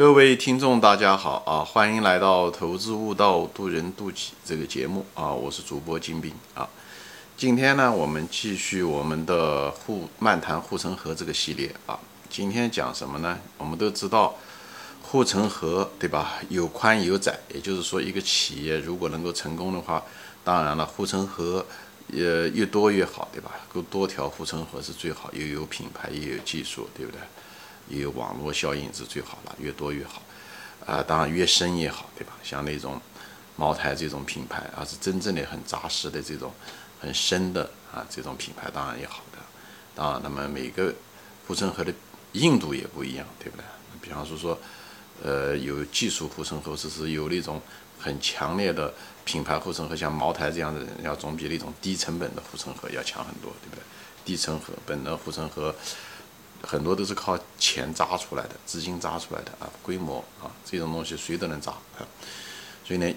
各位听众，大家好啊！欢迎来到《投资悟道，渡人渡己》这个节目啊！我是主播金兵啊。今天呢，我们继续我们的护漫谈护城河这个系列啊。今天讲什么呢？我们都知道护城河对吧？有宽有窄，也就是说，一个企业如果能够成功的话，当然了，护城河呃越多越好，对吧？够多条护城河是最好，又有品牌，又有技术，对不对？也有网络效应是最好了，越多越好，啊，当然越深越好，对吧？像那种茅台这种品牌，而是真正的很扎实的这种很深的啊这种品牌，当然也好的。当然，那么每个护城河的硬度也不一样，对不对？比方说说，呃，有技术护城河，就是有那种很强烈的品牌护城河，像茅台这样的人，要总比那种低成本的护城河要强很多，对不对？低成本的护城河。很多都是靠钱砸出来的，资金砸出来的啊，规模啊，这种东西谁都能砸啊。所以呢，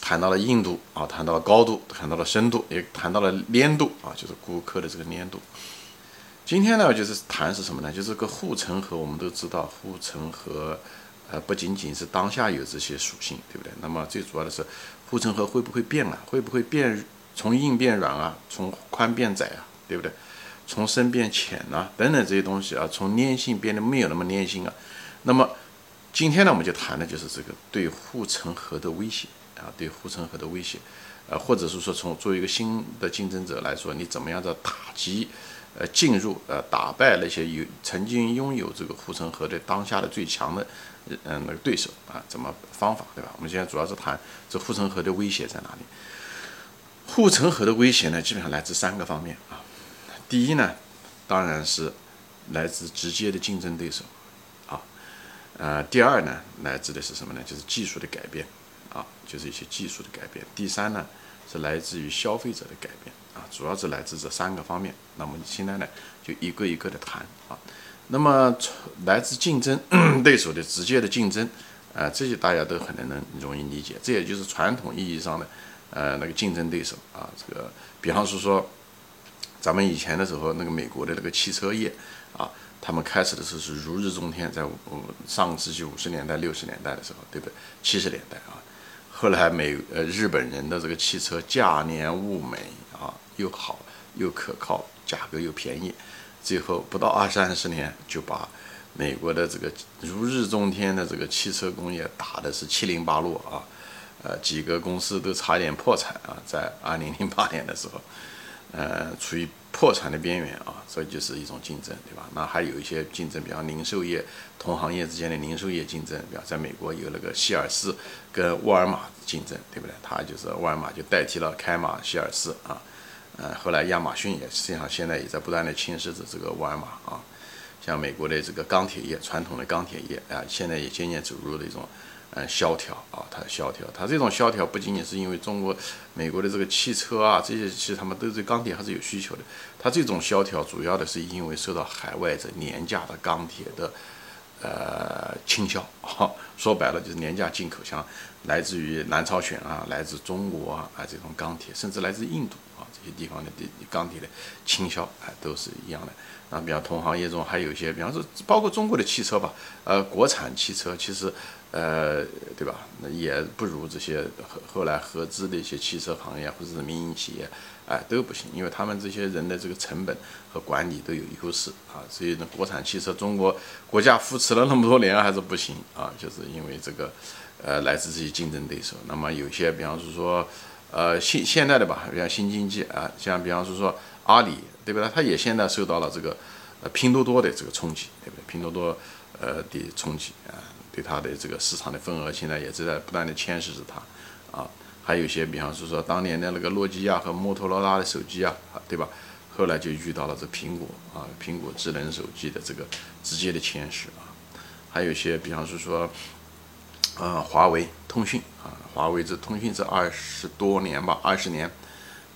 谈到了硬度啊，谈到了高度，谈到了深度，也谈到了粘度啊，就是顾客的这个粘度。今天呢，就是谈是什么呢？就是个护城河。我们都知道，护城河呃不仅仅是当下有这些属性，对不对？那么最主要的是，护城河会不会变啊？会不会变从硬变软啊？从宽变窄啊？对不对？从深变浅呐，等等这些东西啊，从粘性变得没有那么粘性啊。那么今天呢，我们就谈的就是这个对护城河的威胁啊，对护城河的威胁，呃，或者是说从作为一个新的竞争者来说，你怎么样的打击，呃，进入呃，打败那些有曾经拥有这个护城河的当下的最强的嗯那个对手啊，怎么方法对吧？我们现在主要是谈这护城河的威胁在哪里？护城河的威胁呢，基本上来自三个方面啊。第一呢，当然是来自直接的竞争对手，啊，呃，第二呢，来自的是什么呢？就是技术的改变，啊，就是一些技术的改变。第三呢，是来自于消费者的改变，啊，主要是来自这三个方面。那么现在呢，就一个一个的谈，啊，那么来自竞争对手的直接的竞争，啊，这些大家都很能容易理解，这也就是传统意义上的，呃，那个竞争对手，啊，这个，比方是说。咱们以前的时候，那个美国的那个汽车业啊，他们开始的时候是如日中天，在五上个世纪五十年代、六十年代的时候，对不对？七十年代啊，后来美呃日本人的这个汽车价廉物美啊，又好又可靠，价格又便宜，最后不到二三十年就把美国的这个如日中天的这个汽车工业打的是七零八落啊，呃几个公司都差点破产啊，在二零零八年的时候。呃，处于破产的边缘啊，所以就是一种竞争，对吧？那还有一些竞争，比方零售业同行业之间的零售业竞争，比方在美国有那个希尔斯跟沃尔玛竞争，对不对？他就是沃尔玛就代替了开马希尔斯啊，呃，后来亚马逊也实际上现在也在不断的侵蚀着这个沃尔玛啊，像美国的这个钢铁业，传统的钢铁业啊，现在也渐渐走入了一种。嗯，萧条啊，它萧条，它这种萧条不仅仅是因为中国、美国的这个汽车啊，这些其实他们都对钢铁还是有需求的。它这种萧条主要的是因为受到海外这廉价的钢铁的呃倾销，说白了就是廉价进口，像来自于南朝鲜啊、来自中国啊啊这种钢铁，甚至来自印度啊这些地方的钢铁的倾销，啊，都是一样的。啊，比方同行业中还有一些，比方说包括中国的汽车吧，呃，国产汽车其实。呃，对吧？那也不如这些后后来合资的一些汽车行业或者是民营企业，哎，都不行，因为他们这些人的这个成本和管理都有优势啊。所以呢，国产汽车中国国家扶持了那么多年还是不行啊，就是因为这个呃来自这些竞争对手。那么有些，比方说呃现现在的吧，像新经济啊，像比方说说阿里，对不对？它也现在受到了这个呃拼多多的这个冲击，对不对？拼多多呃的冲击啊。对它的这个市场的份额，现在也是在不断的牵制着它，啊，还有一些，比方说说当年的那个诺基亚和摩托罗拉的手机啊，对吧？后来就遇到了这苹果啊，苹果智能手机的这个直接的牵制啊，还有一些，比方说说，呃，华为通讯啊，华为这通讯这二十多年吧，二十年，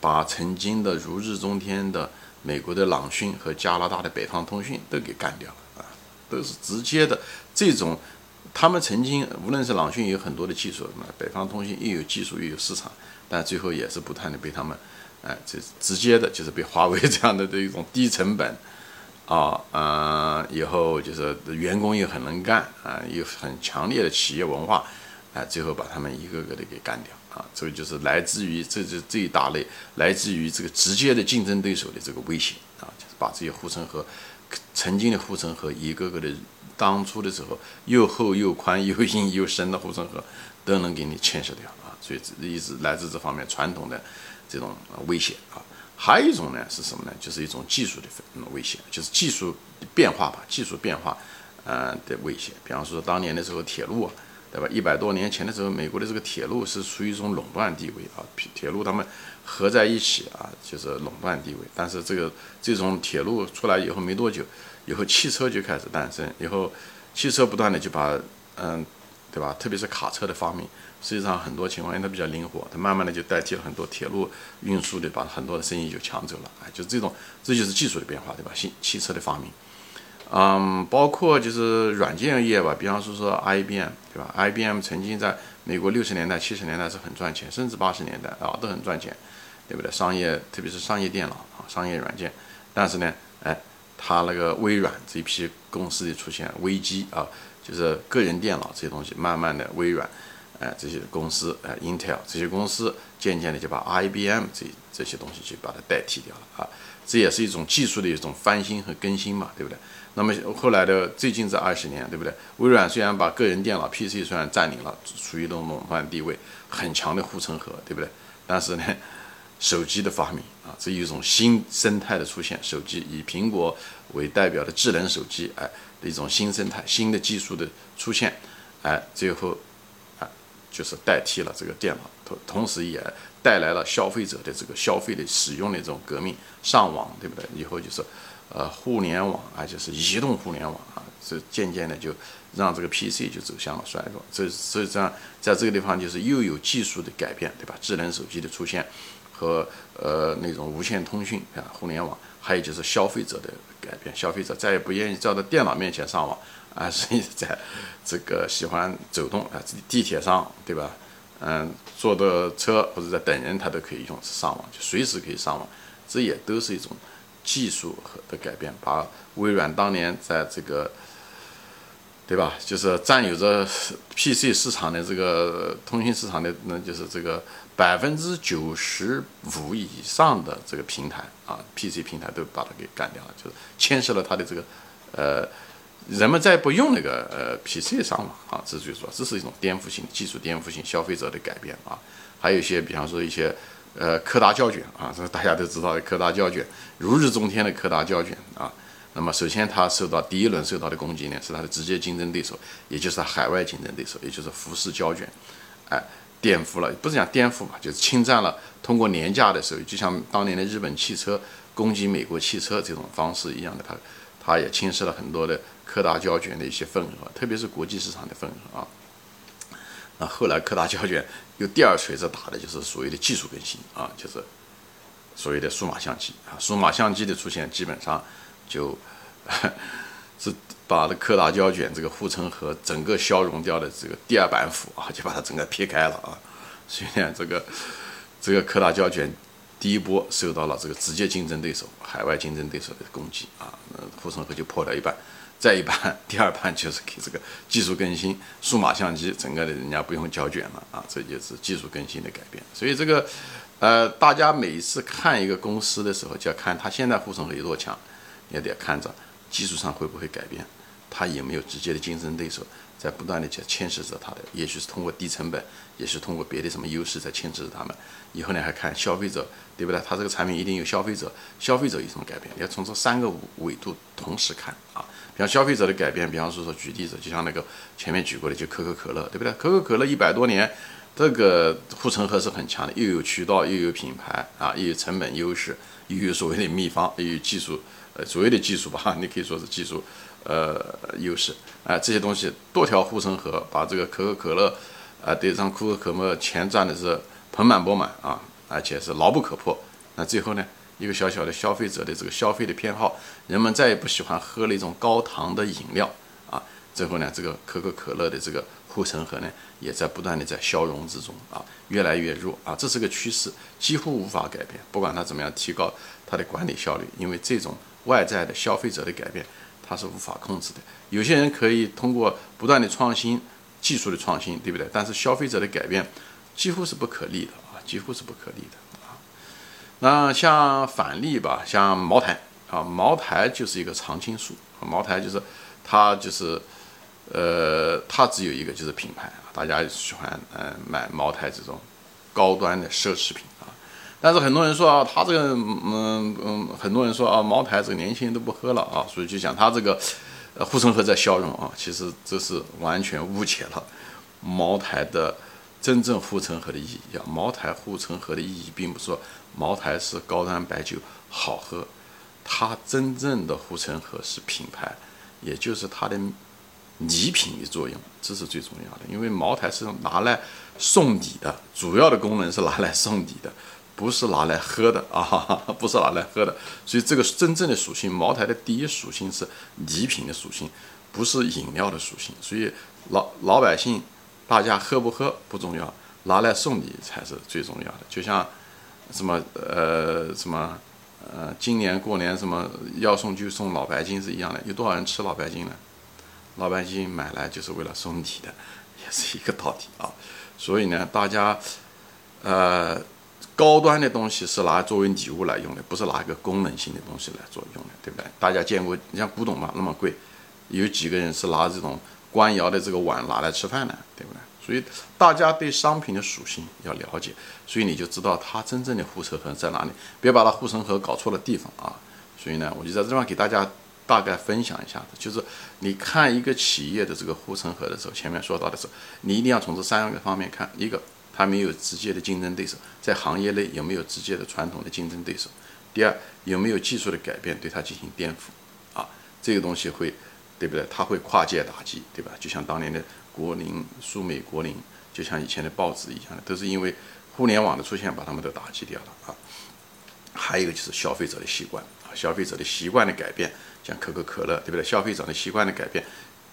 把曾经的如日中天的美国的朗讯和加拿大的北方通讯都给干掉了啊，都是直接的这种。他们曾经无论是朗讯有很多的技术，那北方通讯又有技术又有市场，但最后也是不断的被他们，哎，这直接的就是被华为这样的这一种低成本、啊，嗯，以后就是员工又很能干啊，有很强烈的企业文化，哎，最后把他们一个个的给干掉啊，这个就是来自于这这这一大类来自于这个直接的竞争对手的这个威胁啊，就是把这些护城河曾经的护城河一个个的当初的时候又厚又宽又硬又深的护城河都能给你侵蚀掉啊，所以一直来自这方面传统的这种威胁啊。还有一种呢是什么呢？就是一种技术的危险，就是技术变化吧，技术变化，呃的危险。比方说当年的时候铁路，对吧？一百多年前的时候，美国的这个铁路是处于一种垄断地位啊，铁路他们合在一起啊，就是垄断地位。但是这个这种铁路出来以后没多久，以后汽车就开始诞生，以后汽车不断的就把，嗯，对吧？特别是卡车的发明。实际上很多情况，因为它比较灵活，它慢慢的就代替了很多铁路运输的，把很多的生意就抢走了。哎，就这种，这就是技术的变化，对吧？新汽车的发明，嗯，包括就是软件业吧，比方说说 IBM，对吧？IBM 曾经在美国六十年代、七十年代是很赚钱，甚至八十年代啊都很赚钱，对不对？商业，特别是商业电脑啊，商业软件。但是呢，哎，它那个微软这一批公司的出现危机啊，就是个人电脑这些东西，慢慢的微软。哎，这些公司，哎，Intel 这些公司渐渐的就把 IBM 这这些东西就把它代替掉了啊，这也是一种技术的一种翻新和更新嘛，对不对？那么后来的最近这二十年，对不对？微软虽然把个人电脑 PC 虽然占领了，处于一种垄断地位，很强的护城河，对不对？但是呢，手机的发明啊，这一种新生态的出现，手机以苹果为代表的智能手机，哎，一种新生态，新的技术的出现，哎，最后。啊就是代替了这个电脑，同同时也带来了消费者的这个消费的使用的这种革命，上网，对不对？以后就是，呃，互联网，而且是移动互联网啊，这渐渐的就让这个 PC 就走向了衰落。这所以这样，在这个地方就是又有技术的改变，对吧？智能手机的出现和呃那种无线通讯啊，互联网，还有就是消费者的改变，消费者再也不愿意站在电脑面前上网。啊，所以在这个喜欢走动啊，地铁上，对吧？嗯，坐的车或者在等人，他都可以用上网，就随时可以上网。这也都是一种技术和的改变，把微软当年在这个，对吧？就是占有着 PC 市场的这个通讯市场的，那就是这个百分之九十五以上的这个平台啊，PC 平台都把它给干掉了，就是牵涉了它的这个，呃。人们再不用那个呃 PC 上网啊，这就是说，这是一种颠覆性技术颠覆性消费者的改变啊。还有一些，比方说一些呃柯达胶卷啊，这大家都知道的柯达胶卷，如日中天的柯达胶卷啊。那么首先它受到第一轮受到的攻击呢，是它的直接竞争对手，也就是海外竞争对手，也就是服饰胶卷，哎，颠覆了，不是讲颠覆吧，就是侵占了通过廉价的收益，就像当年的日本汽车攻击美国汽车这种方式一样的，它它也侵蚀了很多的。柯达胶卷的一些份额，特别是国际市场的份额啊。那后来柯达胶卷又第二锤子打的就是所谓的技术更新啊，就是所谓的数码相机啊。数码相机的出现，基本上就是把这柯达胶卷这个护城河整个消融掉的这个第二板斧啊，就把它整个劈开了啊。所以呢，这个这个柯达胶卷第一波受到了这个直接竞争对手、海外竞争对手的攻击啊，那护城河就破了一半。再一半，第二半就是给这个技术更新，数码相机整个的人家不用胶卷了啊，这就是技术更新的改变。所以这个，呃，大家每一次看一个公司的时候，就要看它现在护城河有多强，也得看着技术上会不会改变，它有没有直接的竞争对手在不断的在牵涉着它的，也许是通过低成本，也是通过别的什么优势在牵制着他们。以后呢，还看消费者，对不对？它这个产品一定有消费者，消费者有什么改变？要从这三个维度同时看啊。比方消费者的改变，比方说说举例子，就像那个前面举过的，就可口可乐，对不对？可口可乐一百多年，这个护城河是很强的，又有渠道，又有品牌啊，又有成本优势，又有所谓的秘方，又有技术，呃，所谓的技术吧，你可以说是技术，呃，优势啊，这些东西多条护城河，把这个可口可乐啊，对让可口可乐钱赚的是盆满钵满啊，而且是牢不可破。那最后呢？一个小小的消费者的这个消费的偏好，人们再也不喜欢喝那种高糖的饮料。最后呢，这个可口可乐的这个护城河呢，也在不断的在消融之中啊，越来越弱啊。这是个趋势，几乎无法改变。不管它怎么样提高它的管理效率，因为这种外在的消费者的改变，它是无法控制的。有些人可以通过不断的创新、技术的创新，对不对？但是消费者的改变几乎是不可逆的啊，几乎是不可逆的啊。那像反例吧，像茅台啊，茅台就是一个常青树，茅台就是它就是。呃，它只有一个就是品牌啊，大家喜欢嗯买茅台这种高端的奢侈品啊。但是很多人说啊，他这个嗯嗯，很多人说啊，茅台这个年轻人都不喝了啊，所以就讲他这个护城河在消融啊。其实这是完全误解了茅台的真正护城河的意义啊。茅台护城河的意义并不是说茅台是高端白酒好喝，它真正的护城河是品牌，也就是它的。礼品的作用，这是最重要的。因为茅台是拿来送礼的，主要的功能是拿来送礼的，不是拿来喝的啊，不是拿来喝的。所以这个真正的属性，茅台的第一属性是礼品的属性，不是饮料的属性。所以老老百姓大家喝不喝不重要，拿来送礼才是最重要的。就像什么呃什么呃，今年过年什么要送就送老白金是一样的。有多少人吃老白金呢？老百姓买来就是为了送礼的，也是一个道理啊。所以呢，大家，呃，高端的东西是拿作为礼物来用的，不是拿一个功能性的东西来作用的，对不对？大家见过，你像古董嘛，那么贵，有几个人是拿这种官窑的这个碗拿来吃饭的，对不对？所以大家对商品的属性要了解，所以你就知道它真正的护城河在哪里，别把它护城河搞错了地方啊。所以呢，我就在这地方给大家。大概分享一下子，就是你看一个企业的这个护城河的时候，前面说到的时候，你一定要从这三个方面看：一个，它没有直接的竞争对手，在行业内有没有直接的传统的竞争对手；第二，有没有技术的改变对它进行颠覆，啊，这个东西会，对不对？它会跨界打击，对吧？就像当年的国林、苏美、国林，就像以前的报纸一样的，都是因为互联网的出现把他们都打击掉了啊。还有一个就是消费者的习惯啊，消费者的习惯的改变。像可口可乐，对不对？消费者的习惯的改变，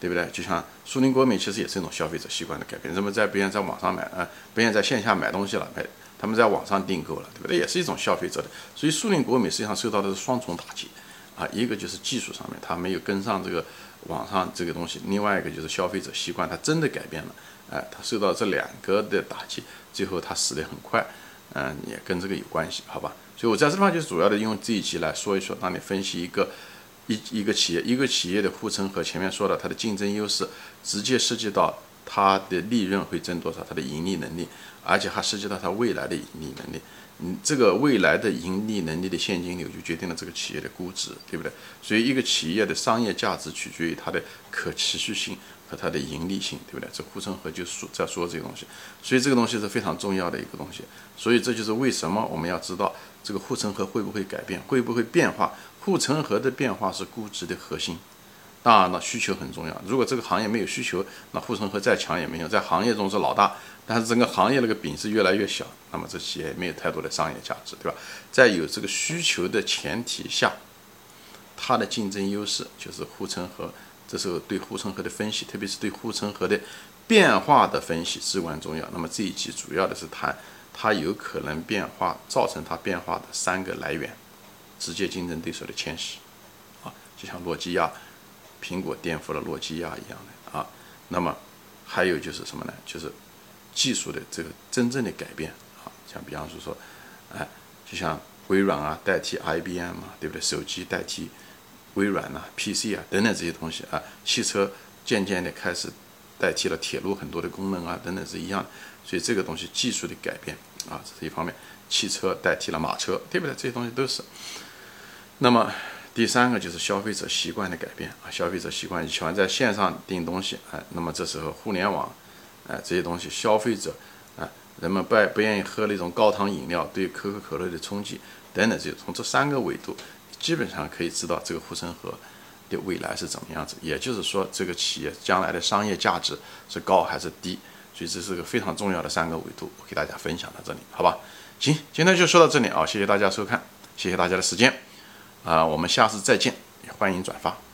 对不对？就像苏宁国美，其实也是一种消费者习惯的改变。人们在不愿在网上买啊，不愿在线下买东西了，买他们在网上订购了，对不对？也是一种消费者的。所以苏宁国美实际上受到的是双重打击啊，一个就是技术上面它没有跟上这个网上这个东西，另外一个就是消费者习惯它真的改变了，哎，它受到这两个的打击，最后它死得很快，嗯，也跟这个有关系，好吧？所以我在这地方就主要的用这一集来说一说，让你分析一个。一一个企业，一个企业的护城河，前面说了它的竞争优势，直接涉及到它的利润会增多少，它的盈利能力，而且还涉及到它未来的盈利能力。嗯，这个未来的盈利能力的现金流就决定了这个企业的估值，对不对？所以一个企业的商业价值取决于它的可持续性和它的盈利性，对不对？这护城河就说在说这个东西，所以这个东西是非常重要的一个东西。所以这就是为什么我们要知道这个护城河会不会改变，会不会变化。护城河的变化是估值的核心，当然了，需求很重要。如果这个行业没有需求，那护城河再强也没用。在行业中是老大，但是整个行业那个饼是越来越小，那么这企业没有太多的商业价值，对吧？在有这个需求的前提下，它的竞争优势就是护城河。这时候对护城河的分析，特别是对护城河的变化的分析至关重要。那么这一集主要的是谈它有可能变化，造成它变化的三个来源。直接竞争对手的迁徙，啊，就像诺基亚、苹果颠覆了诺基亚一样的啊。那么还有就是什么呢？就是技术的这个真正的改变啊。像比方说说，哎，就像微软啊代替 IBM 啊，对不对？手机代替微软呐，PC 啊等等这些东西啊。汽车渐渐的开始代替了铁路很多的功能啊等等是一样的。所以这个东西技术的改变啊，这是一方面。汽车代替了马车，对不对？这些东西都是。那么第三个就是消费者习惯的改变啊，消费者习惯喜欢在线上订东西，哎，那么这时候互联网，哎，这些东西消费者，啊，人们不不愿意喝那种高糖饮料，对可口可乐的冲击等等，这些从这三个维度，基本上可以知道这个护城河的未来是怎么样子。也就是说，这个企业将来的商业价值是高还是低？所以这是个非常重要的三个维度，我给大家分享到这里，好吧？行，今天就说到这里啊，谢谢大家收看，谢谢大家的时间。啊，我们下次再见，欢迎转发。